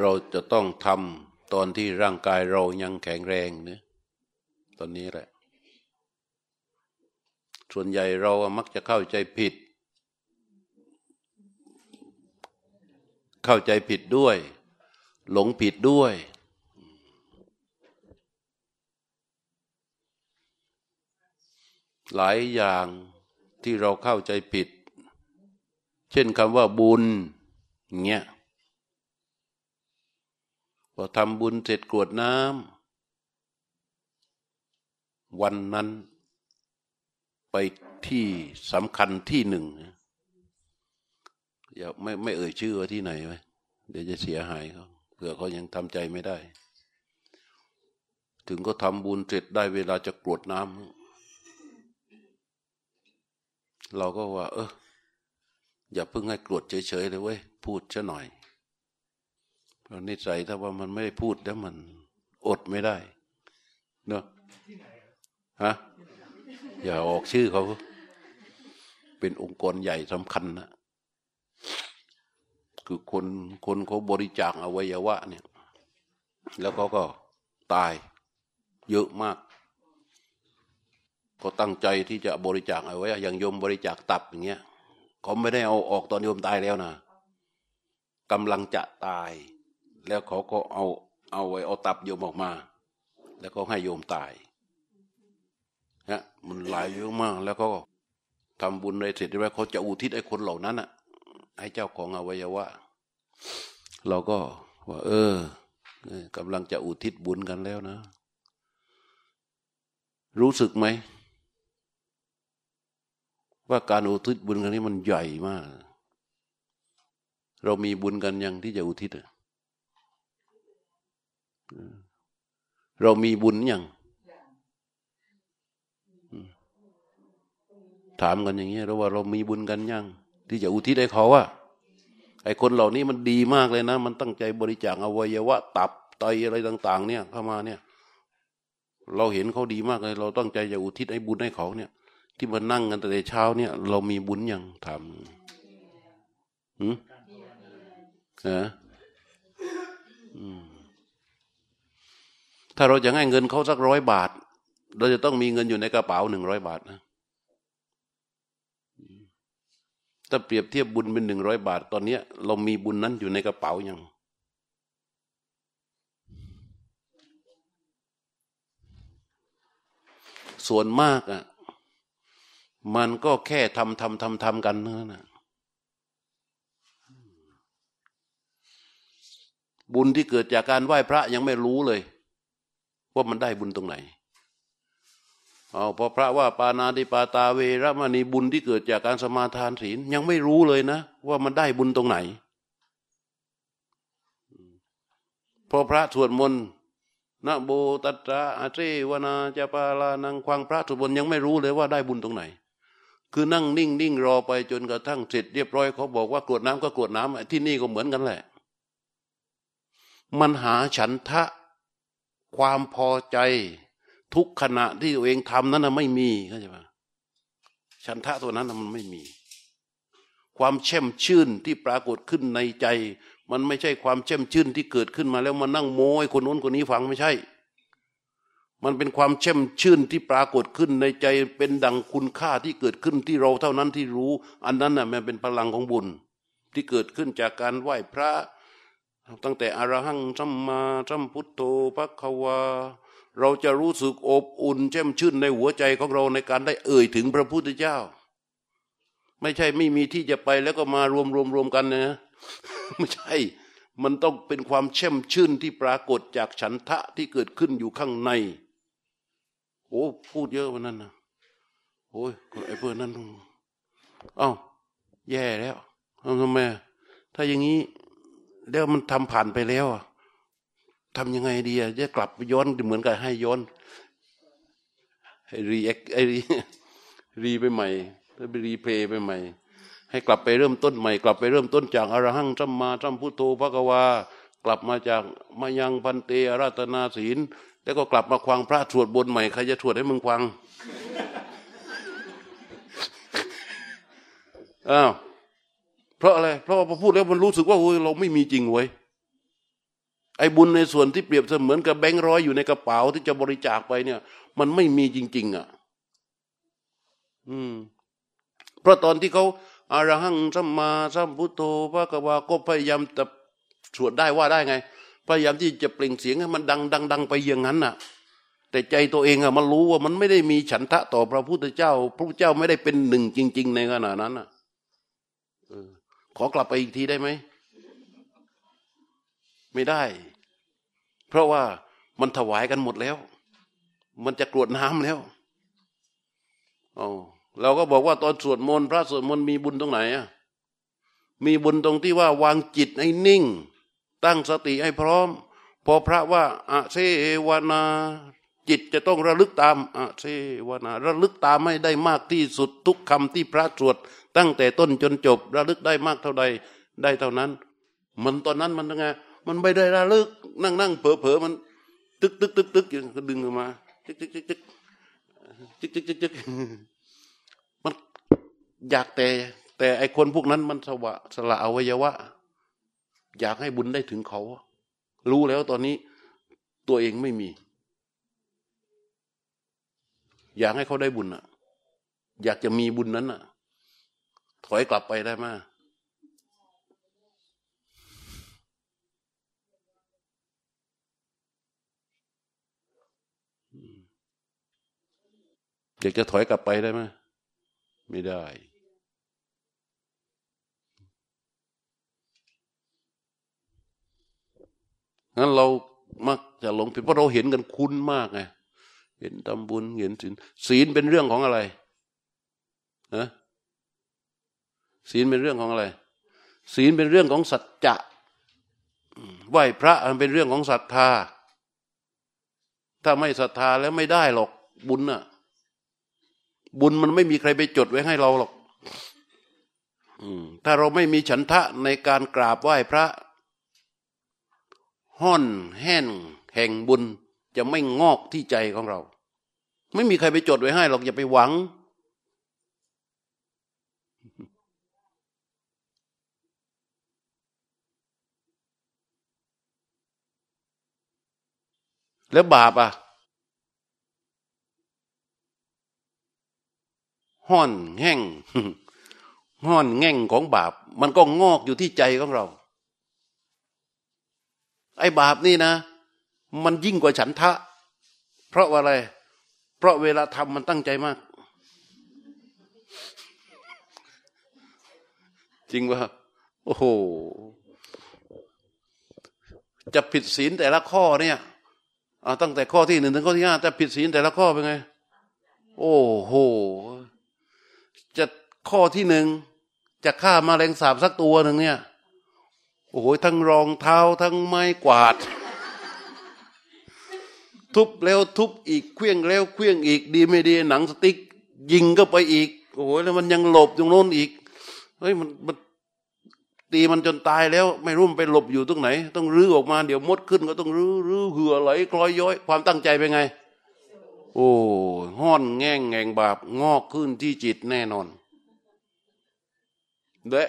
เราจะต้องทำตอนที่ร่างกายเรายังแข็งแรงเนะตอนนี้แหละ ส่วนใหญ่เรามักจะเข้าใจผิด เข้าใจผิดด้วย หลงผิดด้วยหลายอย่างที่เราเข้าใจผิด เช่นคำว่าบุญเงี้ย พอทำบุญเสร็จกรวดน้ำวันนั้นไปที่สำคัญที่หนึ่งอย่าไม่ไม่เอ่ยชื่อว่าที่ไหนไว้เดี๋ยวจะเสียหายเขาเผื่อเขายังทำใจไม่ได้ ถึงก็ทำบุญเสร็จได้เวลาจะกรวดน้ำเราก็ว่า เอออย่าเพิ่งให้กรวดเฉยๆเลยเว้ยพูดซะหน่อย นิสัยถ้าว่ามันไม่พูดแล้วมันอดไม่ได้เนาะฮะอย่าออกชื่อเขาเป็นองค์กรใหญ่สำคัญนะคือคนคนเขาบริจาคอวัยวะเนี่ย แล้วเขาก็ตายเยอะมาก ก็ตั้งใจที่จะบริจาคเอาไว้อย่างโยมบริจาคตับอย่างเงี้ยเขาไม่ได้เอาออกตอนโยมตายแล้วนะกำลังจะตาย แล้วเขาก็เอาเอาไว้เอาตับโยมออกมา แล้วก็ให้โยมตายฮะมันหลายเยอะมาก แล้วก็ทำบุญในเสร็จแล้วเขาจะอุทิศไอ้คนเหล่านั้นอะให้เจ้าของอวัยวะ เราก็ว่า เออกำลังจะอุทิศบุญกันแล้วนะ รู้สึกไหม ว่าการอุทิศบุญครั้งนี้มันใหญ่มาก เรามีบุญกันยังที่จะอุทิศอะ เรามีบุญยังถามกันอย่างเงี้ยเราว่าเรามีบุญกันยังที่จะอุทิศให้เขาอะไอคนเหล่านี้มันดีมากเลยนะ มันตั้งใจบริจาคอวัยวะ ตับไตอะไรต่าง ๆ เนี่ย เข้ามาเนี่ย เราเห็นเขาดีมากเลย เราตั้งใจจะอุทิศให้บุญให้เขาเนี่ย ที่มานั่งกันแต่เช้าเนี่ย เรามีบุญยังถามหืมฮะอืม ถ้าเราจะให้เงินเขาสักร้อยบาท เราจะต้องมีเงินอยู่ในกระเป๋าหนึ่งร้อยบาทนะถ้าเปรียบเทียบบุญเป็นหนึ่งร้อยบาท ตอนนี้เรามีบุญนั้นอยู่ในกระเป๋ายังส่วนมากอะ มันก็แค่ทำทำทำทำกันนั่นนะบุญที่เกิดจากการไหว้พระยังไม่รู้เลย ว่ามันได้บุญตรงไหนเอาพอพระว่าปานาติปาตาเวรมณีบุญที่เกิดจากการสมาทานศีลยังไม่รู้เลยนะ ว่ามันได้บุญตรงไหน พอพระสวดมนต์นะโบตัตระอาเจวนาจะปาลานังควังพระสวดมนต์ยังไม่รู้เลยว่าได้บุญตรงไหน คือนั่งนิ่งนิ่งรอไปจนกระทั่งเสร็จเรียบร้อยเขาบอกว่ากรวดน้ำก็กรวดน้ำที่นี่ก็เหมือนกันแหละ มันหาฉันทะ ความพอใจ ทุกขณะที่ตัวเองทำนั้นนะไม่มีเข้าใจไหมฉันทะตัวนั้นมันไม่มี ความเช่มชื่นที่ปรากฏขึ้นในใจ มันไม่ใช่ความเช่มชื่นที่เกิดขึ้นมาแล้วมานั่งโม้คนโน้นคนนี้ฟังไม่ใช่ มันเป็นความเช่มชื่นที่ปรากฏขึ้นในใจเป็นดังคุณค่าที่เกิดขึ้นที่เราเท่านั้นที่รู้ อันนั้นน่ะมันเป็นพลังของบุญ ที่เกิดขึ้นจากการไหว้พระ ตั้งแต่อรหังสัมมาสัมพุทโธพระควา เราจะรู้สึกอบอุ่นแจ่มชื่นในหัวใจของเราในการได้เอ่ยถึงพระพุทธเจ้า ไม่ใช่ไม่มีที่จะไปแล้วก็มารวมรวมรวมกันนะไม่ใช่ มันต้องเป็นความเช่มชื่นที่ปรากฏจากฉันทะที่เกิดขึ้นอยู่ข้างใน โอ้พูดเยอะวันนั้นนะโอ้ยไอ้เพื่อนนั้นเอ้าแย่แล้วทำไมถ้าอย่างนี้ แล้วมันทำผ่านไปแล้วทำยังไงดีอะจะกลับย้อนเหมือนกับให้ย้อนรีแอคไอรีรีไปใหม่ถ้าไปรีเพย์ไปใหม่ ให้กลับไปเริ่มต้นใหม่ กลับไปเริ่มต้นจากอรหังสัมมาสัมพุทโธพระกวากลับมาจากมายังพันเตอราตนาศีล แล้วก็กลับมาควังพระสวดบนใหม่ใครจะสวดให้มึงควังอ้าว เพราะอะไร เพราะพอพูดแล้วมันรู้สึกว่าโอ้ยเราไม่มีจริงเว้ยไอ้บุญในส่วนที่เปรียบเสมือนกับแบงค์ร้อยอยู่ในกระเป๋าที่จะบริจาคไปเนี่ย มันไม่มีจริง ๆ อะ อืม เพราะตอนที่เขาอารหังสัมมาสัมพุทโธพระกวาก็พยายามจะสวดได้ว่าได้ไง พยายามที่จะเปล่งเสียงให้มันดังดังดังไปอย่างนั้นน่ะ แต่ใจตัวเองอะมันรู้ว่ามันไม่ได้มีฉันทะต่อพระพุทธเจ้า พระพุทธเจ้าไม่ได้เป็นหนึ่งจริง ๆ ในขณะนั้นอะ ขอกลับไปอีกทีได้ไหม ไม่ได้ เพราะว่ามันถวายกันหมดแล้ว มันจะกรวดน้ำแล้วอ๋อเราก็บอกว่าตอนสวดมนต์พระสวดมนต์มีบุญตรงไหนอะมีบุญตรงที่ว่าวางจิตให้นิ่ง ตั้งสติให้พร้อม พอพระว่าอะเซวนา จิตจะต้องระลึกตามอะเซวนาระลึกตามไม่ได้มากที่สุดทุกคำที่พระสวดตั้งแต่ต้นจนจบ ระลึกได้มากเท่าใดได้เท่านั้น มันตอนนั้นมันยังไงมันไม่ได้ระลึกนั่งนั่งเผลอเผลอมันตึกตึกตึกตึกอย่างก็ดึงออกมาจึกจึกจึกจึกจึกจึกจึกจึกมันอยากแต่ แต่ไอคนพวกนั้นมันสวะสละอวัยวะ อยากให้บุญได้ถึงเขา รู้แล้วตอนนี้ตัวเองไม่มี อยากให้เขาได้บุญอะ อยากจะมีบุญนั้นอะ ถอยกลับไปได้ไหมอยากจะถอยกลับไปได้ไหมไม่ได้ งั้นเรามักจะหลงผิดเพราะเราเห็นกันคุ้นมากไง เห็นทำบุญเห็นศีลศีลเป็นเรื่องของอะไรฮะศีลเป็นเรื่องของอะไร ศีลเป็นเรื่องของสัจจะไหวพระมันเป็นเรื่องของศรัทธา ถ้าไม่ศรัทธาแล้วไม่ได้หรอกบุญน่ะ บุญมันไม่มีใครไปจดไว้ให้เราหรอกถ้าเราไม่มีฉันทะในการกราบไหว้พระห้อนแห่นแห่งบุญจะไม่งอกที่ใจของเรา ไม่มีใครไปจดไว้ให้หรอกอย่าไปหวัง แล้วบาปอะห้อนแห้งห้อนแง่งของบาป มันก็งอกอยู่ที่ใจของเรา ไอ้บาปนี่นะ มันยิ่งกว่าฉันทะ เพราะว่าอะไร เพราะเวลาทำมันตั้งใจมาก จริงว่าโอ้โห จะผิดศีลแต่ละข้อเนี่ยตั้งแต่ข้อที่หนึ่งถึงข้อที่ห้าจะผิดศีลแต่ละข้อเป็นไง โอ้โห จะข้อที่หนึ่งจะฆ่ามาแรงสาบสักตัวหนึ่งเนี่ย โอ้โห ทั้งรองเท้าทั้งไม้กวาด ทุบแล้วทุบอีกเคลี้ยงแล้วเคลี้ยงอีก ดีไม่ดีหนังสติ๊กยิงก็ไปอีกโอ้โหแล้วมันยังหลบตรงโน้นอีกเฮ้ยมันมันตีมันจนตายแล้ว ไม่รู้มันไปหลบอยู่ตรงไหน ต้องรื้อออกมาเดี๋ยวมดขึ้นก็ต้องรื้อรื้อเหือไหลคลอยย้อย ความตั้งใจเป็นไง โอ้ห้อนแง่งแงงบาปงอกขึ้นที่จิตแน่นอนและ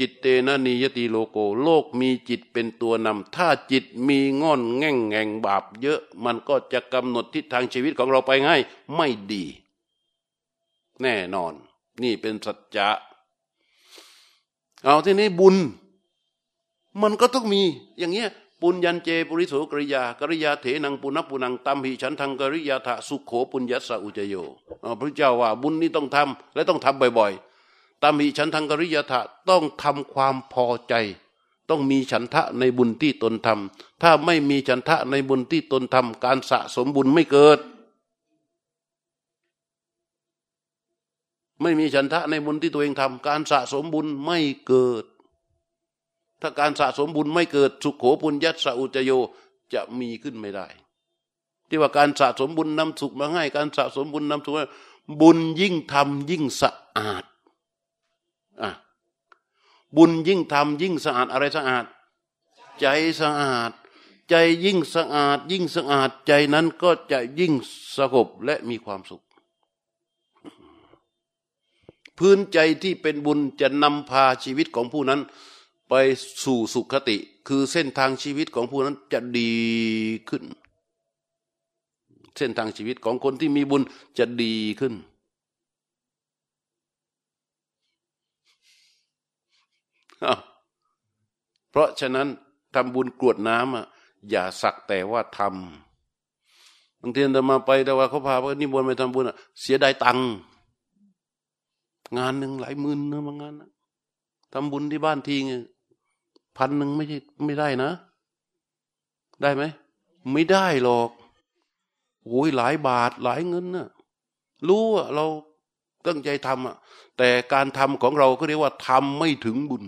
จิตเตนะนิยติโลโกโลกมีจิตเป็นตัวนำถ้าจิตมีง่อนแง่งแง่งบาปเยอะ มันก็จะกำหนดทิศทางชีวิตของเราไปง่ายไม่ดี แน่นอน นี่เป็นสัจจะเอาที่นี้บุญ มันก็ต้องมี อย่างเงี้ยปุญญันเจปุริโสกริยากริยาเถนังปุณปุนังตัมหิฉันทังกริยาถะสุขโขปุญญัสสะอุจโยพระเจ้าว่าบุญนี้ต้องทำและต้องทำบ่อย ๆ ตัมหิฉันทังกริยาถะต้องทำความพอใจ ต้องมีฉันทะในบุญที่ตนทำถ้าไม่มีฉันทะในบุญที่ตนทำการสะสมบุญไม่เกิด ไม่มีฉันทะในบุญที่ตัวเองทำการสะสมบุญไม่เกิด ถ้าการสะสมบุญไม่เกิด สุขโขปุญญัตสอุจโยจะมีขึ้นไม่ได้ ที่ว่าการสะสมบุญนำสุขมาให้ การสะสมบุญนำสุขบุญยิ่งทำยิ่งสะอาด อะบุญยิ่งทำยิ่งสะอาดอะไรสะอาด ใจสะอาด ใจยิ่งสะอาด ยิ่งสะอาดใจนั้นก็จะยิ่งสงบและมีความสุข พื้นใจที่เป็นบุญจะนำพาชีวิตของผู้นั้นไปสู่สุขติ คือเส้นทางชีวิตของผู้นั้นจะดีขึ้น เส้นทางชีวิตของคนที่มีบุญจะดีขึ้น เพราะฉะนั้นทำบุญกรวดน้ำอะอย่าสักแต่ว่าทำบางทีเรามาไปแต่ว่าเขาพาไปนิมนต์ไปทำบุญอะเสียดายตังค์งานหนึ่งหลายหมื่นนะบางงานนะทำบุญที่บ้านทีงพันหนึ่งไม่ใช่ไม่ได้นะ ได้ไหมไม่ได้หรอกโอ้ยหลายบาทหลายเงินนะรู้ว่าเราตั้งใจทำอะ แต่การทำของเราก็เรียกว่าทำไม่ถึงบุญ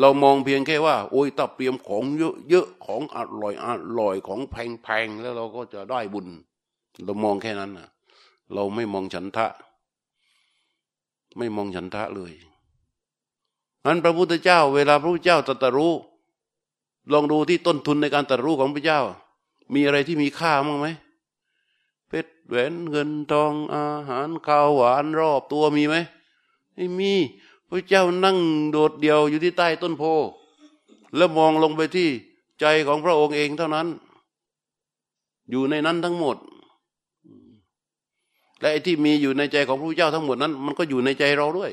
เรามองเพียงแค่ว่า โอ้ยถ้าเตรียมของเยอะๆของอร่อยอร่อยของแพงๆแล้วเราก็จะได้บุญ เรามองแค่นั้นนะเราไม่มองฉันทะ ไม่มองฉันทะเลยนั้นพระพุทธเจ้า เวลาพระพุทธเจ้าตรัสรู้ ลองดูที่ต้นทุนในการตรัสรู้ของพระเจ้า มีอะไรที่มีค่ามั้งไหมเพชรแหวนเงินทองอาหารข้าวหวานรอบตัวมีไหมไม่มี พระเจ้านั่งโดดเดี่ยวอยู่ที่ใต้ต้นโพ แล้วมองลงไปที่ใจของพระองค์เองเท่านั้น อยู่ในนั้นทั้งหมด และไอ้ที่มีอยู่ในใจของพระพุทธเจ้าทั้งหมดนั้น มันก็อยู่ในใจเราด้วย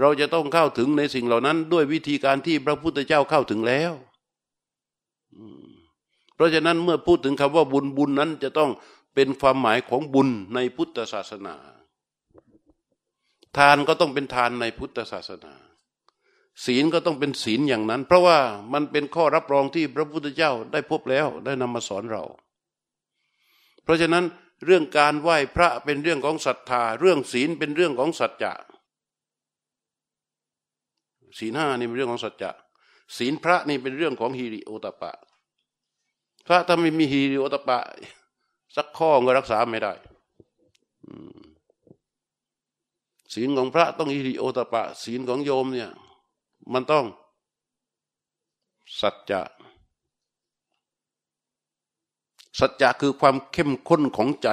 เราจะต้องเข้าถึงในสิ่งเหล่านั้น ด้วยวิธีการที่พระพุทธเจ้าเข้าถึงแล้วเพราะฉะนั้นเมื่อพูดถึงคำว่าบุญบุญนั้นจะต้องเป็นความหมายของบุญในพุทธศาสนา ทานก็ต้องเป็นทานในพุทธศาสนา ศีลก็ต้องเป็นศีลอย่างนั้น เพราะว่ามันเป็นข้อรับรองที่พระพุทธเจ้าได้พบแล้วได้นำมาสอนเรา เพราะฉะนั้นเรื่องการไหว้พระเป็นเรื่องของศรัทธา เรื่องศีลเป็นเรื่องของสัจจะศีลห้านี่เป็นเรื่องของสัจจะศีลพระนี่เป็นเรื่องของฮิริโอตปะ พระถ้าไม่มีฮิริโอตปะ สักข้อก็รักษาไม่ได้ ศีลของพระต้องฮิริโอตปะ ศีลของโยมเนี่ย มันต้อง สัจจะ สัจจะคือความเข้มข้นของใจ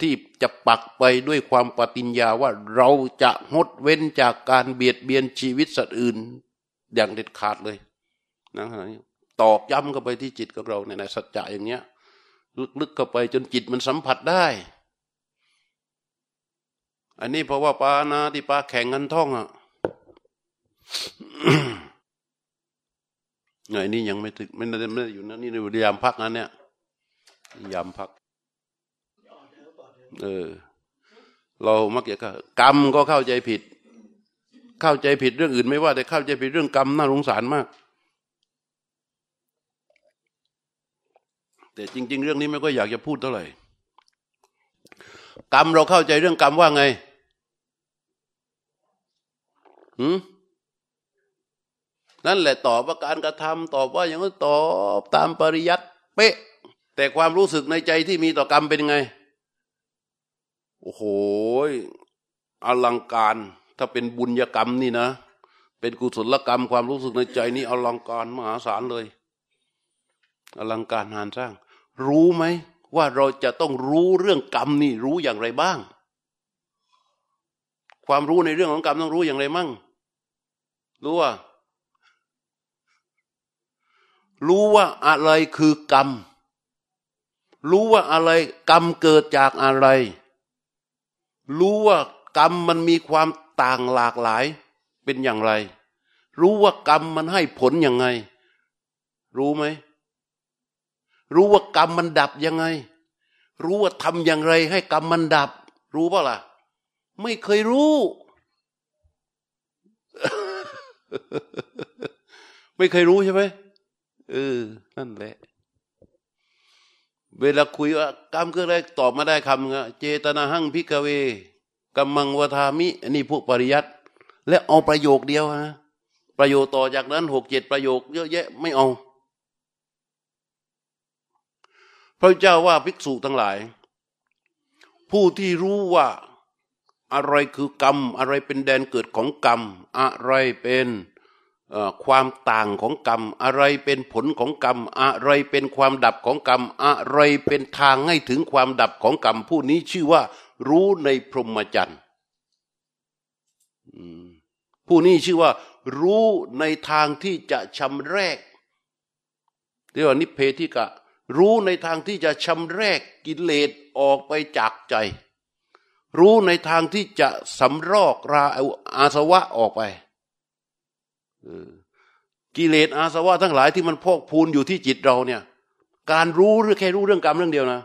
ที่จะปักไปด้วยความปฏิญญาว่าเราจะงดเว้นจากการเบียดเบียนชีวิตสัตว์อื่น อย่างเด็ดขาดเลยนะนี้ตอกย้ำเข้าไปที่จิตของเราในสัจจะอย่างเนี้ยลึกๆเข้าไปจนจิตมันสัมผัสได้ อันนี้เพราะว่าปานาที่ปาแข่งกันท่องอะไงนี่ยังไม่ถึงไม่ได้ไม่ได้อยู่นะนี่ในวิทยามพักนั้นเนี่ยยามพัก เออ เรามักจะกรรมก็เข้าใจผิด เข้าใจผิดเรื่องอื่นไม่ว่า แต่เข้าใจผิดเรื่องกรรมน่าสงสารมาก แต่จริง ๆ เรื่องนี้ไม่ก็อยากจะพูดเท่าไหร่ กรรมเราเข้าใจเรื่องกรรมว่าไงหืมนั่นแหละตอบว่าการกระทำตอบว่าอย่างนั้นตอบตามปริยัติเป๊ะ แต่ความรู้สึกในใจที่มีต่อกรรมเป็นไง โอ้โหอลังการ ถ้าเป็นบุญญกรรมนี่นะ เป็นกุศลกรรม ความรู้สึกในใจนี่อลังการมหาศาลเลย อลังการหานสร้าง รู้ไหม ว่าเราจะต้องรู้เรื่องกรรมนี่รู้อย่างไรบ้าง ความรู้ในเรื่องของกรรมต้องรู้อย่างไรมั่ง รู้ว่า รู้ว่าอะไรคือกรรม รู้ว่าอะไรกรรมเกิดจากอะไร รู้ว่ากรรมมันมีความต่างหลากหลายเป็นอย่างไร รู้ว่ากรรมมันให้ผลยังไง รู้ไหม รู้ว่ากรรมมันดับยังไง รู้ว่าทำอย่างไรให้กรรมมันดับ รู้ป่ะล่ะ ไม่เคยรู้ ไม่เคยรู้ใช่ไหมเออ นั่นแหละ เวลาคุยว่ากรรมคืออะไรตอบมาได้คำเจตนาหั่งพิกเวกัมมังวทามิ อันนี้พวกปริยัติและเอาประโยคเดียวนะประโยคต่อจากนั้นหกเจ็ดประโยคเยอะแยะไม่เอา พ ระเจ้าว่าภิกษุทั้งหลาย ผู้ที่รู้ว่าอะไรคือกรรม อะไรเป็นแดนเกิดของกรรม อะไรเป็นความต่างของกรรม อะไรเป็นผลของกรรม อะไรเป็นความดับของกรรม อะไรเป็นทางให้ถึงความดับของกรรม ผู้นี้ชื่อว่า รู้ในพรหมจรรย์ผู้นี้ชื่อว่า รู้ในทางที่จะชำแรกเรียกว่านิเพธิกะ รู้ในทางที่จะชำแรกกิเลสออกไปจากใจ รู้ในทางที่จะสำรอกราอาสวะออกไปกิเลสอาสวะทั้งหลายที่มันพอกพูนอยู่ที่จิตเราเนี่ย การรู้หรือแค่รู้เรื่องกรรมเรื่องเดียวนะ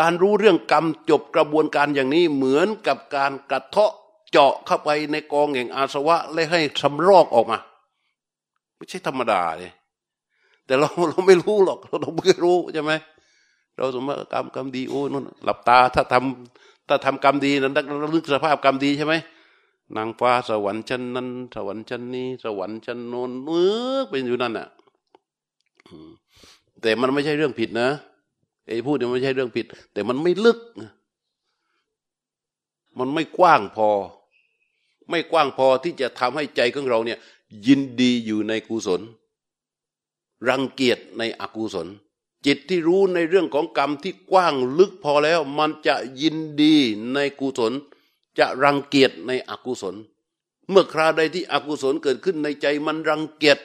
การรู้เรื่องกรรมจบกระบวนการอย่างนี้เหมือนกับการกระเทาะเจาะเข้าไปในกองแห่งอาสวะและให้สำรอกออกมา ไม่ใช่ธรรมดาเลย แต่เราเราไม่รู้หรอกเราไม่รู้ใช่ไหมเราสมมติกรรมกรรมดีโอ้นั่นหลับตาถ้าทำถ้าทำกรรมดีนั้นเราลึกสภาพกรรมดีใช่ไหมนางฟ้าสวรรค์ชั้นนั้น สวรรค์ชั้นนี้ สวรรค์ชั้นโน้นเมื่อเป็นอยู่นั่นน่ะแต่มันไม่ใช่เรื่องผิดนะไอ้พูดเนี่ยไม่ใช่เรื่องผิด แต่มันไม่ลึก มันไม่กว้างพอ ไม่กว้างพอที่จะทำให้ใจของเราเนี่ย ยินดีอยู่ในกุศล รังเกียจในอกุศล จิตที่รู้ในเรื่องของกรรมที่กว้างลึกพอแล้ว มันจะยินดีในกุศล จะรังเกียจในอกุศล เมื่อคราใดที่อกุศลเกิดขึ้นในใจมันรังเกียจ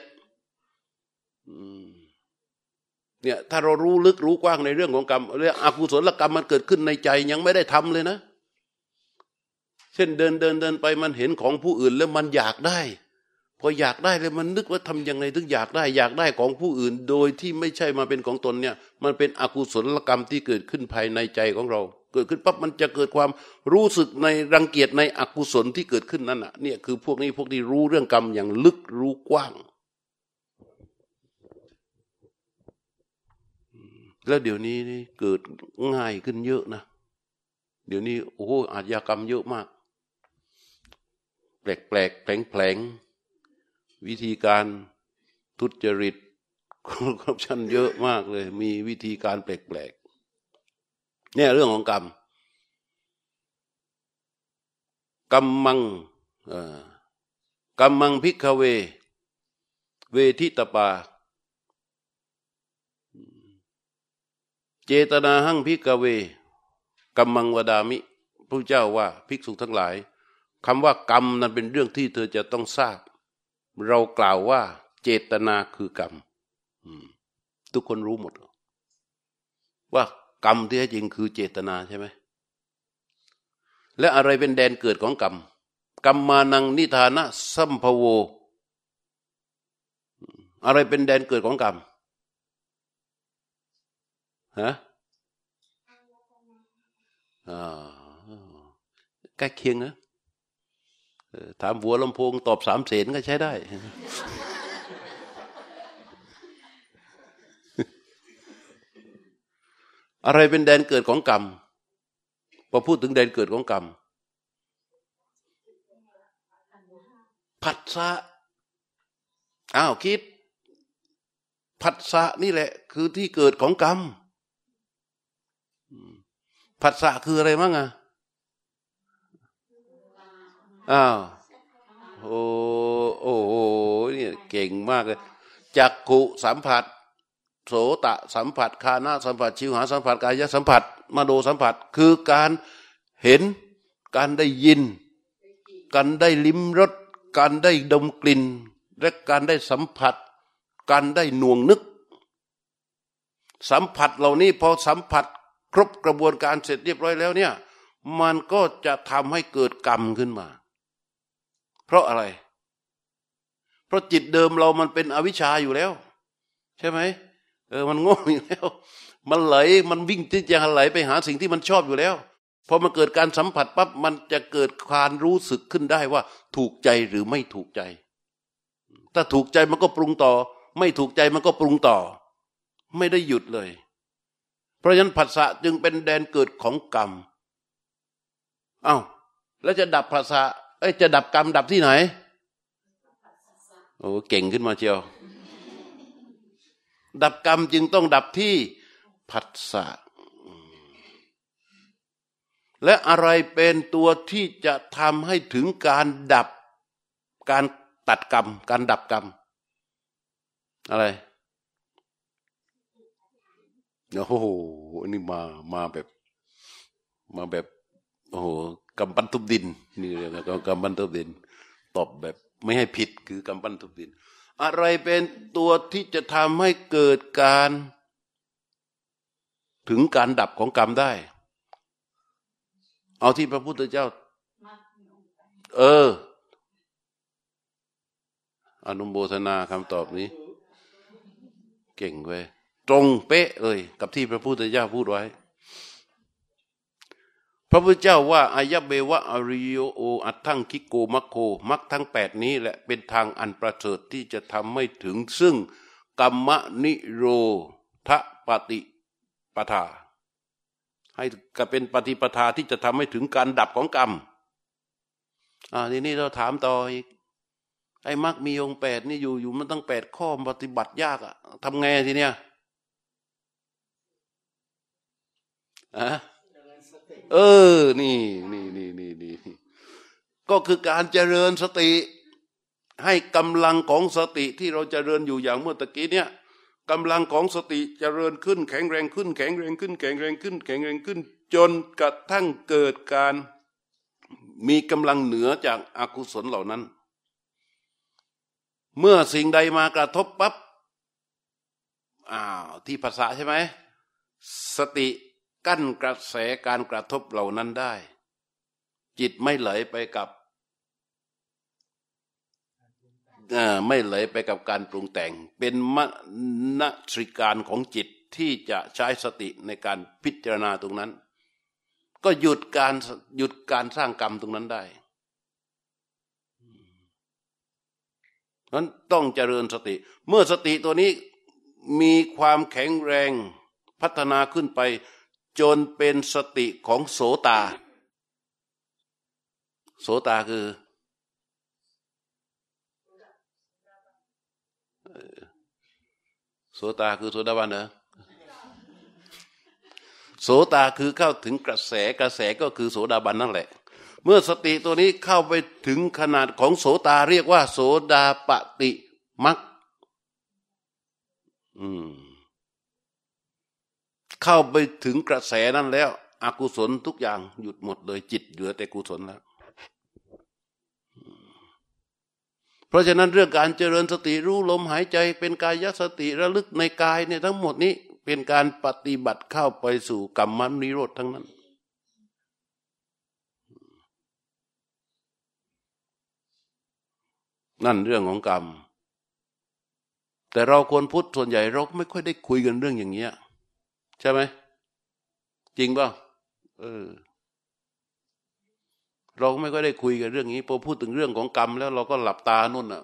เนี่ยถ้าเรารู้ลึกรู้กว้างในเรื่องของกรรมเรื่องอกุศลกรรมมันเกิดขึ้นในใจยังไม่ได้ทำเลยนะ เช่นเดินเดินเดินไปมันเห็นของผู้อื่นแล้วมันอยากได้ พออยากได้เลยมันนึกว่าทำยังไงถึงอยากได้ อยากได้ของผู้อื่น โดยที่ไม่ใช่มาเป็นของตนเนี่ย มันเป็นอกุศลกรรมที่เกิดขึ้นภายในใจของเรา เกิดขึ้นปั๊บมันจะเกิดความรู้สึกในรังเกียจในอกุศลที่เกิดขึ้นนั่นน่ะเนี่ยคือพวกนี้พวกที่รู้เรื่องกรรมอย่างลึกรู้กว้าง แล้วเดี๋ยวนี้นี่เกิดง่ายขึ้นเยอะนะเดี๋ยวนี้โอ้โหอาชญากรรมเยอะมาก แปลกแปลกแผลงแผลง วิธีการทุจริตคอร์รัปชันเยอะมากเลย มีวิธีการแปลกแปลกเนี่ยเรื่องของกรรมกรรมังกรรมังพิกเว เวทิตปา เจตนาหังพิกเวกรรมังวดามิพระเจ้าว่าภิกษุทั้งหลายคำว่ากรรมนั้นเป็นเรื่องที่เธอจะต้องทราบ เรากล่าวว่าเจตนาคือกรรมทุกคนรู้หมด ว่ากรรมที่แท้จริงคือเจตนาใช่ไหมและอะไรเป็นแดนเกิดของกรรมกรรมมานังนิทานะสัมภโว อะไรเป็นแดนเกิดของกรรมฮะใกล้เคียงนะ ถามหัวลำโพงตอบสามเสนก็ใช้ได้ อะไรเป็นแดนเกิดของกรรม พอพูดถึงแดนเกิดของกรรม ผัสสะ อ้าวคิด ผัสสะนี่แหละ คือที่เกิดของกรรม ผัสสะคืออะไรมั่งอะ อ้าวโอ้โอ้โหเนี่ยเก่งมากเลยจักขุสัมผัส โสตะสัมผัสคานาสัมผัส ชิวหาสัมผัสกายสัมผัสมาโดสัมผัส คือการเห็นการได้ยิน การได้ลิ้มรสการได้ดมกลิ่น และการได้สัมผัส การได้หน่วงนึก สัมผัสเหล่านี้พอสัมผัสครบกระบวนการเสร็จเรียบร้อยแล้วเนี่ย มันก็จะทำให้เกิดกรรมขึ้นมา เพราะอะไร เพราะจิตเดิมเรามันเป็นอวิชชาอยู่แล้ว ใช่ไหมเออมันโง่อยู่แล้ว มันไหลมันวิ่งที่จะไหลไปหาสิ่งที่มันชอบอยู่แล้วพอมันเกิดการสัมผัสปั๊บมันจะเกิดความรู้สึกขึ้นได้ว่า ถูกใจหรือไม่ถูกใจ ถ้าถูกใจมันก็ปรุงต่อ ไม่ถูกใจมันก็ปรุงต่อ ไม่ได้หยุดเลย เพราะฉะนั้นผัสสะจึงเป็นแดนเกิดของกรรมเอา้าแล้วจะดับผัสสะ เอ้ยจะดับกรรมดับที่ไหน โอ้เก่งขึ้นมาเชียว ดับกรรมจึงต้องดับที่ผัสสะและอะไรเป็นตัวที่จะทำให้ถึงการดับการตัดกรรม การดับกรรม อะไรโอ้โหอันนี้มามาแบบ มาแบบ โอ้โห กำปั้นทุบดินนี่เลยนะกำปั้นทุบดิน ตอบแบบไม่ให้ผิดคือกำปั้นทุบดิน อะไรเป็นตัวที่จะทำให้เกิดการ ถึงการดับของกรรมได้ เอาที่พระพุทธเจ้า เออ อนุโมทนาคำตอบนี้ เก่งเว้ยตรงเป๊ะเลย กับที่พระพุทธเจ้าพูดไว้ พระพุทธเจ้าว่าอายะเบวะอริโยโออัตทั้งคิโกมัคโคมักทั้งแปดนี้แหละเป็นทางอันประเสริฐที่จะทำให้ถึงซึ่งกรรมนิโรธปฏิปทา ให้ก็เป็นปฏิปทาที่จะทำให้ถึงการดับของกรรมอ่าทีนี้เราถามต่ออีกไอ้มักมีองแปดนี่อยู่อยู่มันตั้งแปดข้อปฏิบัติยากอะทำไงทีเนี้ยอะ เออ นี่นี่นี่นี่นี่ก็คือการเจริญสติ ให้กำลังของสติที่เราเจริญอยู่อย่างเมื่อตะกี้เนี่ยกำลังของสติเจริญขึ้น แข็งแรงขึ้น แข็งแรงขึ้น แข็งแรงขึ้น แข็งแรงขึ้น จนกระทั่งเกิดการมีกำลังเหนือจากอากุศลเหล่านั้น เมื่อสิ่งใดมากระทบปับ๊บอ้าวที่ภาษาใช่ไหมสติ กั้นกระแสการกระทบเหล่านั้นได้ จิตไม่ไหลไปกับไม่ไหลไปกับการปรุงแต่ง เป็นมณตริการของจิตที่จะใช้สติในการพิจารณาตรงนั้น ก็หยุดการหยุดการสร้างกรรมตรงนั้นได้นั้นต้องเจริญสติ เมื่อสติตัวนี้มีความแข็งแรงพัฒนาขึ้นไป จนเป็นสติของโสตา โสตาคือโสตาคือโสดาบันเหรอโสตาคือเข้าถึงกระแสกระแสก็คือโสดาบันนั่นแหละ เมื่อสติตัวนี้เข้าไปถึงขนาดของโสตาเรียกว่า โสดาปติมักอืม เข้าไปถึงกระแสนั้นแล้วอกุศลทุกอย่างหยุดหมดเลยจิตเหลือแต่กุศลแล้ว เพราะฉะนั้นเรื่องการเจริญสติรู้ลมหายใจ เป็นกายสติระลึกในกายเนี่ยทั้งหมดนี้เป็นการปฏิบัติเข้าไปสู่กรรมนิโรธทั้งนั้น นั่นเรื่องของกรรม แต่เราควรพุทธส่วนใหญ่เราไม่ค่อยได้คุยกันเรื่องอย่างเงี้ย ใช่ไหม จริงป่ะเออ เราไม่ก็ได้คุยกันเรื่องนี้พอพูดถึงเรื่องของกรรมแล้วเราก็หลับตานุ่นอะ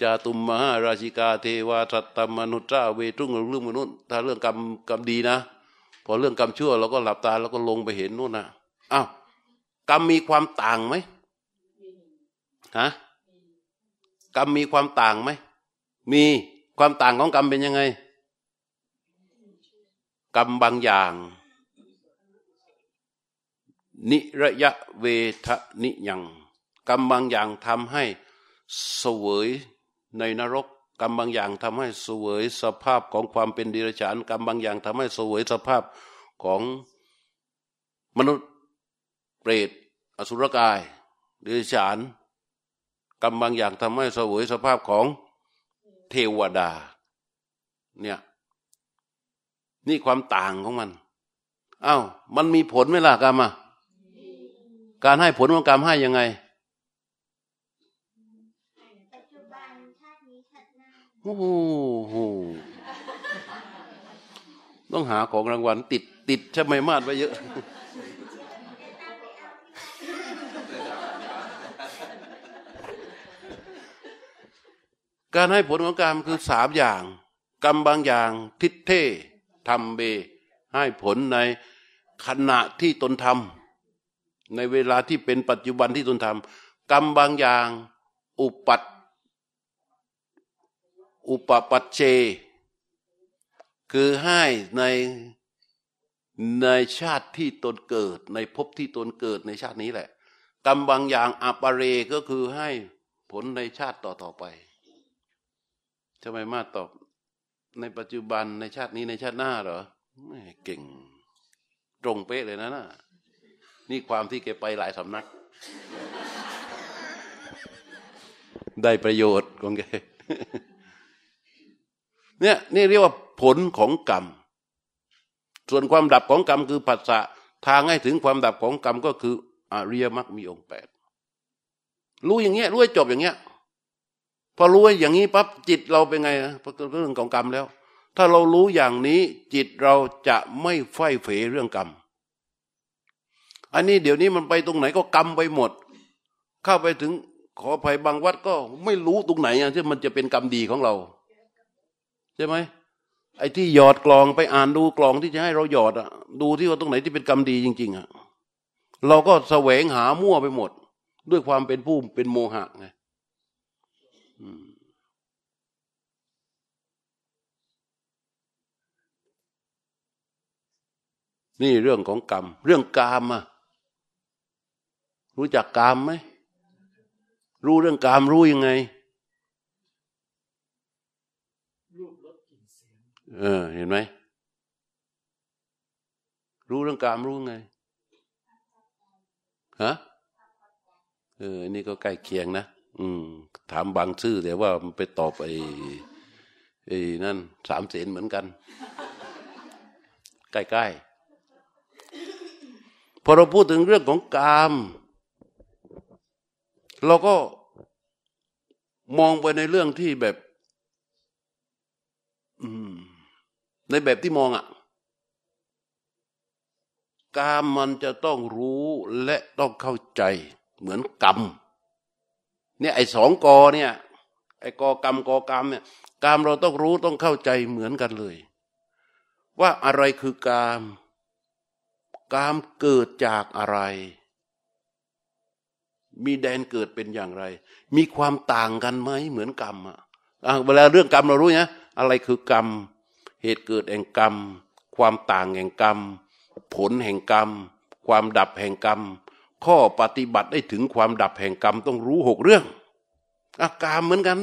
จาตุมมหาราชิกาเทวาสัตตมนุษย์เวทุงเรื่องมนุษย์ถ้าเรื่องกรรมกรรมดีนะพอเรื่องกรรมชั่วเราก็หลับตาแล้วก็ลงไปเห็นนู่นนะอ้าวกรรมมีความต่างไหมฮะกรรมมีความต่างไหมมีความต่างของกรรมเป็นยังไง กรรมบางอย่าง นิระยะเวทนิยัง กรรมบางอย่างทำให้เสวยในนรก กรรมบางอย่างทำให้เสวยสภาพของความเป็นดิรฉานกรรมบางอย่างทำให้เสวยสภาพของมนุษย์เปรตอสุรกายดิรฉานกรรมบางอย่างทำให้เสวยสภาพของเทวดา เนี่ย นี่ความต่างของมันอา้าวมันมีผลไหมล่ะกรรมอะการให้ผลของกรรมให้ยังไงโอ้โหต้องหาของรางวัลติดติดใช่ไหมมาดไว้เยอะ การให้ผลของกรรมคือสามอย่าง กรรมบางอย่าง ทิฏเท ทำเบ ให้ผลในขณะที่ตนทำในเวลาที่เป็นปัจจุบันที่ตนทำกรรมบางอย่าง อุปัตอุปปัจเจ คือให้ในในชาติที่ตนเกิด ในภพที่ตนเกิดในชาตินี้แหละ กรรมบางอย่างอัปเรก็คือให้ผลในชาติต่อต่อไปจะไม่มาตอบ ในปัจจุบันในชาตินี้ในชาติหน้าเหรอไม่เก่ง ตรงเป๊ะเลยนะน่ะนี่ความที่แกไปหลายสำนัก ได้ประโยชน์ของแกเนี่ยนี่เรียกว่าผลของกรรม ส่วนความดับของกรรมคือผัสสะทางให้ถึงความดับของกรรมก็คืออริยมรรคมีองค์แปดรู้อย่างเงี้ยรู้ให้จบอย่างเงี้ย พอรู้อย่างนี้ปั๊บจิตเราเป็นไงนะเรื่องของกรรมแล้ว ถ้าเรารู้อย่างนี้ จิตเราจะไม่ไฟเฟเรื่องกรรม อันนี้เดี๋ยวนี้มันไปตรงไหนก็กรรมไปหมด เข้าไปถึงขอภัยบางวัดก็ไม่รู้ตรงไหนที่มันจะเป็นกรรมดีของเราใช่ไหมไอ้ที่หยอดกลองไปอ่านดูกลองที่จะให้เราหยอดอะดูที่ว่าตรงไหนที่เป็นกรรมดีจริง ๆอะเราก็แสวงหามั่วไปหมด ด้วยความเป็นผู้เป็นโมหะไง นี่เรื่องของกรรม เรื่องกามอะรู้จักกามไหมรู้เรื่องกามรู้ยังไงเออ เห็นไหมรู้เรื่องกามรู้ไงฮะเออนี่ก็ใกล้เคียงนะอืม ถามบางชื่อแต่ว่ามันไปตอบไอ้ไอ้นั่นสามเสนเหมือนกัน ใกล้ๆ พอเราพูดถึงเรื่องของกาม เราก็มองไปในเรื่องที่แบบในแบบที่มองอะ่ะกามมันจะต้องรู้และต้องเข้าใจเหมือนกรรมเนี่ยไอ้สองกอเนี่ย ไอ้กอกรรมกอกรรมเนี่ยกามเราต้องรู้ต้องเข้าใจเหมือนกันเลย ว่าอะไรคือกาม กามเกิดจากอะไร มีแดนเกิดเป็นอย่างไร มีความต่างกันไหมเหมือนกรรมอะเวลาเรื่องกรรมเรารู้นะอะไรคือกรรม เหตุเกิดแห่งกรรม ความต่างแห่งกรรม ผลแห่งกรรม ความดับแห่งกรรม ข้อปฏิบัติได้ถึงความดับแห่งกรรมต้องรู้หกเรื่องอากามเหมือนกัน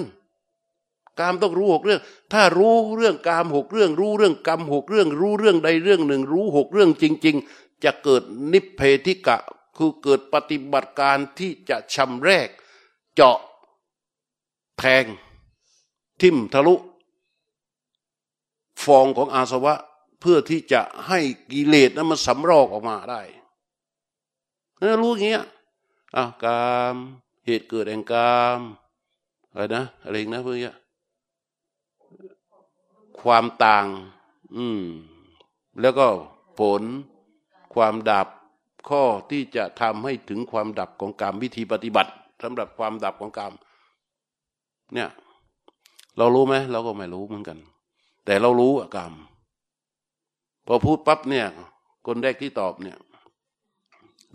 กามต้องรู้หกเรื่อง ถ้ารู้เรื่องกามหกเรื่อง รู้เรื่องกรรมหกเรื่อง รู้เรื่องใดเรื่องหนึ่ง รู้หกเรื่องจริงๆ จะเกิดนิพเพธิกะ คือเกิดปฏิบัติการที่จะชำแรก เจาะแทง ทิ่มทะลุ ฟองของอาสวะเพื่อที่จะให้กิเลสนั้นมันสำรอกออกมาได้นะรู้อย่างเงี้ยอะกามเหตุเกิดแห่งกามอะไรนะอะไรนะเพื่อนความต่าง อืม แล้วก็ผล ความดับข้อที่จะทำให้ถึงความดับของกรรมวิธีปฏิบัติสำหรับความดับของกรรมเนี่ย เรารู้ไหมเราก็ไม่รู้เหมือนกัน แต่เรารู้กรรมพอพูดปั๊บเนี่ย คนแรกที่ตอบเนี่ย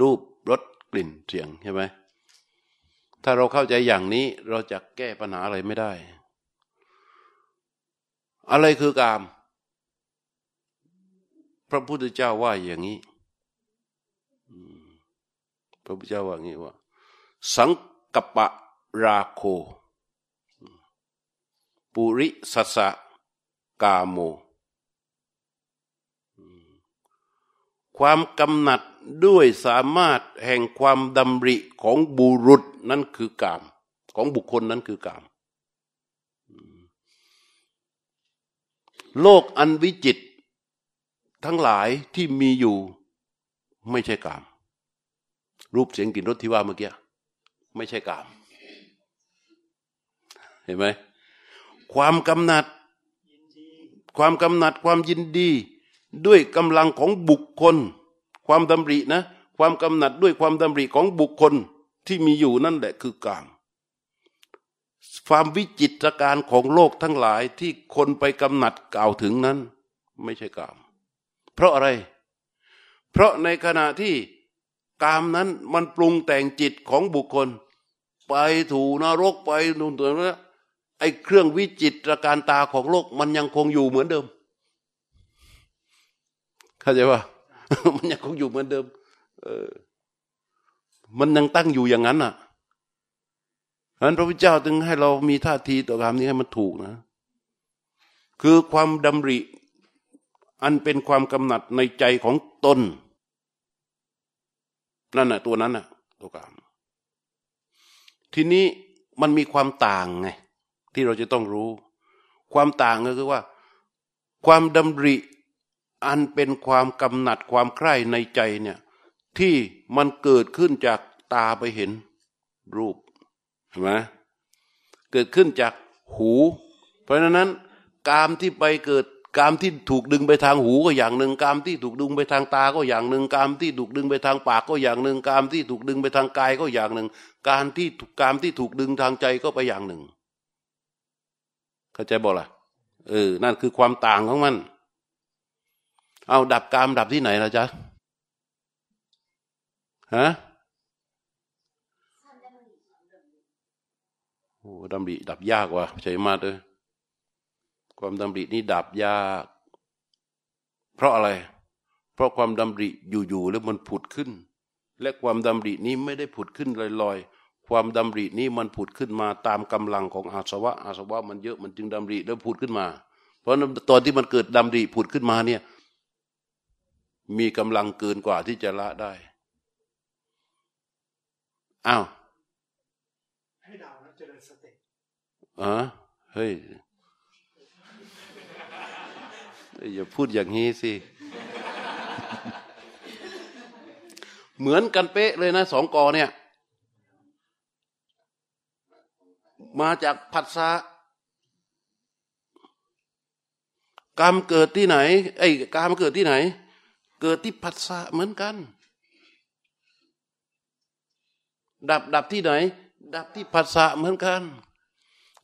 รูปรสกลิ่นเสียงใช่ไหมถ้าเราเข้าใจอย่างนี้เราจะแก้ปัญหาอะไรไม่ได้ อะไรคือกาม พระพุทธเจ้าว่าอย่างนี้ ระพุทธเจ้าว่าอย่างี้ว่า สังกปะราโค ปุริสัสะกาโม ความกำหนัดด้วยสามารถแห่งความดำริของบุรุษนั่นคือกาม ของบุคคลนั้นคือกาม โลกอันวิจิตทั้งหลายที่มีอยู่ไม่ใช่กาม รูปเสียงกลิ่นรสที่ว่าเมื่อกี้ไม่ใช่กาม เห็นไหมความกำหนัด ความกำหนัดความยินดี ด้วยกำลังของบุคคล ความดำรินะ ความกำหนัดด้วยความดำริของบุคคลที่มีอยู่นั่นแหละคือกาม ความวิจิตรการของโลกทั้งหลายที่คนไปกำหนัดกล่าวถึงนั้น ไม่ใช่กาม เพราะอะไร เพราะในขณะที่ กามนั้นมันปรุงแต่งจิตของบุคคล ไปถูนรกไปนู่นตัวนั้นไอ้เครื่องวิจิตรการตาของโลกมันยังคงอยู่เหมือนเดิม เข้าใจว่ามันยังคงอยู่เหมือนเดิม เออ มันยังตั้งอยู่อย่างนั้นอะฉะนั้นพระพุทธเจ้าจึงให้เรามีท่าทีต่อการนี้ให้มันถูกนะ คือความดำริ อันเป็นความกำหนัดในใจของตน นั่นน่ะตัวนั้นน่ะ ตัวกาม ทีนี้มันมีความต่างไงที่เราจะต้องรู้ ความต่างก็คือว่า ความดำริอันเป็นความกำหนัดความใคร่ในใจเนี่ย ที่มันเกิดขึ้นจากตาไปเห็นรูปเห็นไหมเกิดขึ้นจากหู เพราะฉะนั้น กามที่ไปเกิด กามที่ถูกดึงไปทางหูก็อย่างหนึ่งกามที่ถูกดึงไปทางตาก็อย่างหนึ่งกามที่ถูกดึงไปทางปากก็อย่างหนึ่งกามที่ถูกดึงไปทางกายก็อย่างหนึ่ง การที่กามที่ถูกดึงทางใจก็ไปอย่างหนึ่งเข้าใจบ่ล่ะเออ นั่นคือความต่างของมัน เอาดับกามดับที่ไหนล่ะจ๊ะฮะโอ้ดำริดับยากว่ะใช่มากเลย ความดำรินี้ดับยาก เพราะอะไร เพราะความดำริอยู่ๆแล้วมันผุดขึ้น และความดำรินี้ไม่ได้ผุดขึ้นลอยๆ ความดำรินี้มันผุดขึ้นมาตามกำลังของอาสวะ อาสวะมันเยอะมันจึงดำริแล้วผุดขึ้นมา เพราะตอนที่มันเกิดดำริผุดขึ้นมาเนี่ย มีกำลังเกินกว่าที่จะละได้อ้าวให้ดาวนะเจริญสติอ๋อเฮ้ย อย่าพูดอย่างนี้สิ เหมือนกันเป๊ะเลยนะสองกอเนี่ย มาจากผัสสะกรรมเกิดที่ไหน ไอ้กรรมเกิดที่ไหน เกิดที่ผัสสะเหมือนกัน ดับดับที่ไหน ดับที่ผัสสะเหมือนกัน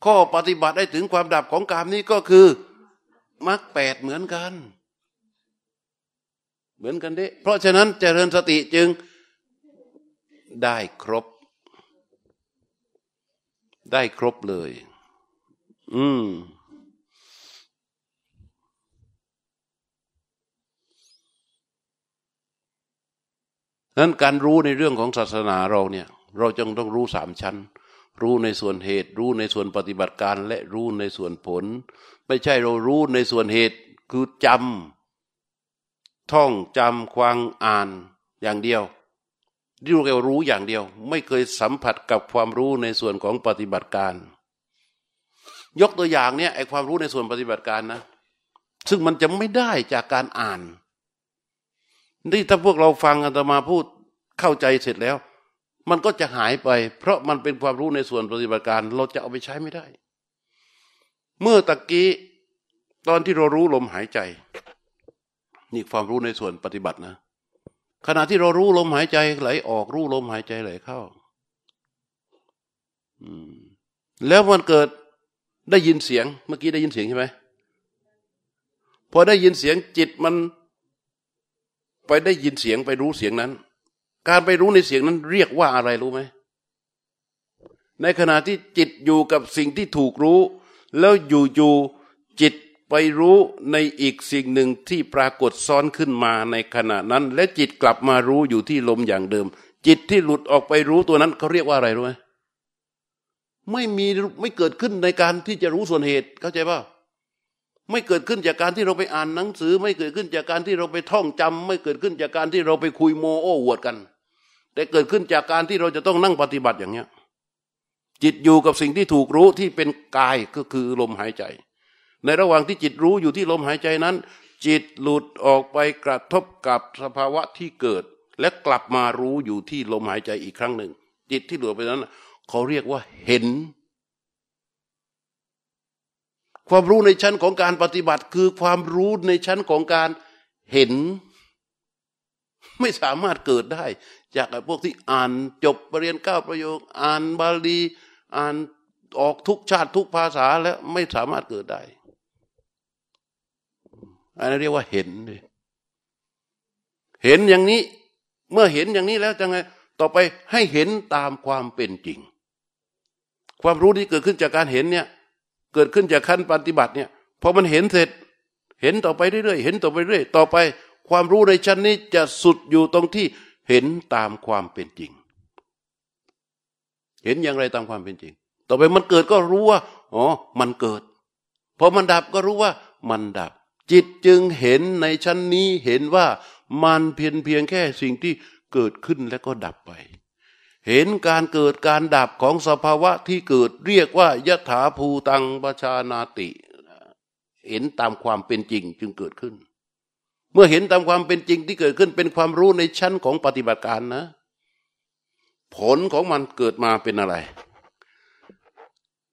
ข้อปฏิบัติได้ถึงความดับของกรรมนี้ก็คือ มรรคแปดเหมือนกัน เหมือนกันเด้เพราะฉะนั้นเจริญสติจึงได้ครบ ได้ครบเลย อืมนั้นการรู้ในเรื่องของศาสนาเราเนี่ย เราจึงต้องรู้สามชั้น รู้ในส่วนเหตุ รู้ในส่วนปฏิบัติการและรู้ในส่วนผล ไม่ใช่เรารู้ในส่วนเหตุคือจำท่องจำควางอ่านอย่างเดียวที่เรารู้อย่างเดียว ไม่เคยสัมผัสกับความรู้ในส่วนของปฏิบัติการ ยกตัวอย่างเนี่ยไอความรู้ในส่วนปฏิบัติการนะ ซึ่งมันจะไม่ได้จากการอ่านนี่ถ้าพวกเราฟังอาตมาพูดเข้าใจเสร็จแล้ว มันก็จะหายไป เพราะมันเป็นความรู้ในส่วนปฏิบัติการ เราจะเอาไปใช้ไม่ได้ เมื่อตะกี้ตอนที่เรารู้ลมหายใจ นี่ความรู้ในส่วนปฏิบัตินะ ขณะที่เรารู้ลมหายใจไหลออกรู้ลมหายใจไหลเข้าแล้วมันเกิดได้ยินเสียง เมื่อกี้ได้ยินเสียงใช่ไหมพอได้ยินเสียงจิตมัน ไปได้ยินเสียงไปรู้เสียงนั้น การไปรู้ในเสียงนั้นเรียกว่าอะไรรู้ไหม ในขณะที่จิตอยู่กับสิ่งที่ถูกรู้ แล้วอยู่ๆจิตไปรู้ในอีกสิ่งหนึ่งที่ปรากฏซ้อนขึ้นมาในขณะนั้น และจิตกลับมารู้อยู่ที่ลมอย่างเดิม จิตที่หลุดออกไปรู้ตัวนั้นเขาเรียกว่าอะไรรู้ไหมไม่มีไม่เกิดขึ้นในการที่จะรู้ส่วนเหตุเข้าใจป่ะไม่เกิดขึ้นจากการที่เราไปอ่านหนังสือ ไม่เกิดขึ้นจากการที่เราไปท่องจำไม่เกิดขึ้นจากการที่เราไปคุยโมโอ้อวดกัน แต่เกิดขึ้นจากการที่เราจะต้องนั่งปฏิบัติอย่างเนี้ย จิตอยู่กับสิ่งที่ถูกรู้ที่เป็นกายก็คือลมหายใจ ในระหว่างที่จิตรู้อยู่ที่ลมหายใจนั้น จิตหลุดออกไปกระทบกับสภาวะที่เกิด และกลับมารู้อยู่ที่ลมหายใจอีกครั้งหนึ่ง จิตที่หลุดไปนั้นเขาเรียกว่าเห็น ความรู้ในชั้นของการปฏิบัติคือความรู้ในชั้นของการเห็น ไม่สามารถเกิดได้ จากพวกที่อ่านจบปรริญญาเก้าประโยค อ่านบาลีอ่านออกทุกชาติทุกภาษาแล้วไม่สามารถเกิดได้ อันนี้เรียกว่าเห็นเลยเห็นอย่างนี้ เมื่อเห็นอย่างนี้แล้วจะไง ต่อไปให้เห็นตามความเป็นจริง ความรู้ที่เกิดขึ้นจากการเห็นเนี่ย เกิดขึ้นจากขั้นปฏิบัติเนี่ยพอมันเห็นเสร็จ เห็นต่อไปเรื่อยๆเห็นต่อไปเรื่อยต่อไป ความรู้ในชั้นนี้จะสุดอยู่ตรงที่ เห็นตามความเป็นจริง เห็นอย่างไรตามความเป็นจริง ต่อไปมันเกิดก็รู้ว่าอ๋อมันเกิดพอมันดับก็รู้ว่ามันดับ จิตจึงเห็นในชั้นนี้เห็นว่ามันเพียงเพียงแค่สิ่งที่เกิดขึ้นแล้วก็ดับไป เห็นการเกิดการดับของสภาวะที่เกิดเรียกว่ายถาภูตังปชานาติ เห็นตามความเป็นจริงจึงเกิดขึ้น เมื่อเห็นตามความเป็นจริงที่เกิดขึ้นเป็นความรู้ในชั้นของปฏิบัติการนะ ผลของมันเกิดมาเป็นอะไร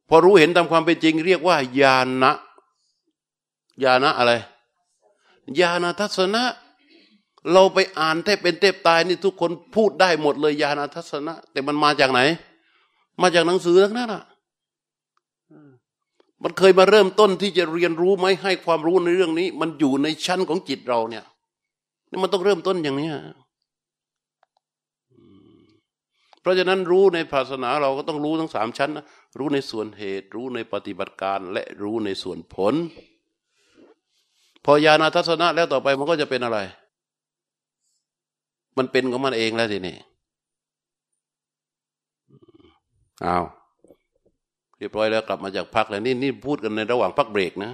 พอรู้เห็นตามความเป็นจริง เรียกว่าญาณะญาณะอะไรญาณทัศนะ เราไปอ่านแทบเป็นเทบตายนี่ทุกคนพูดได้หมดเลยญาณทัศนะ แต่มันมาจากไหน มาจากหนังสือทั้งนั้นอะ มันเคยมาเริ่มต้นที่จะเรียนรู้ไหมให้ความรู้ในเรื่องนี้ มันอยู่ในชั้นของจิตเราเนี่ยนี่มันต้องเริ่มต้นอย่างนี้เพราะฉะนั้นรู้ในศาสนาเราก็ต้องรู้ทั้งสามชั้นนะรู้ในส่วนเหตุ รู้ในปฏิบัติการ และรู้ในส่วนผล พอญาณทัศนะแล้วต่อไปมันก็จะเป็นอะไร มันเป็นของมันเองแล้วทีนี้อ้าว เรียบร้อยแล้วกลับมาจากพักแล้วนี่นี่พูดกันในระหว่างพักเบรกนะ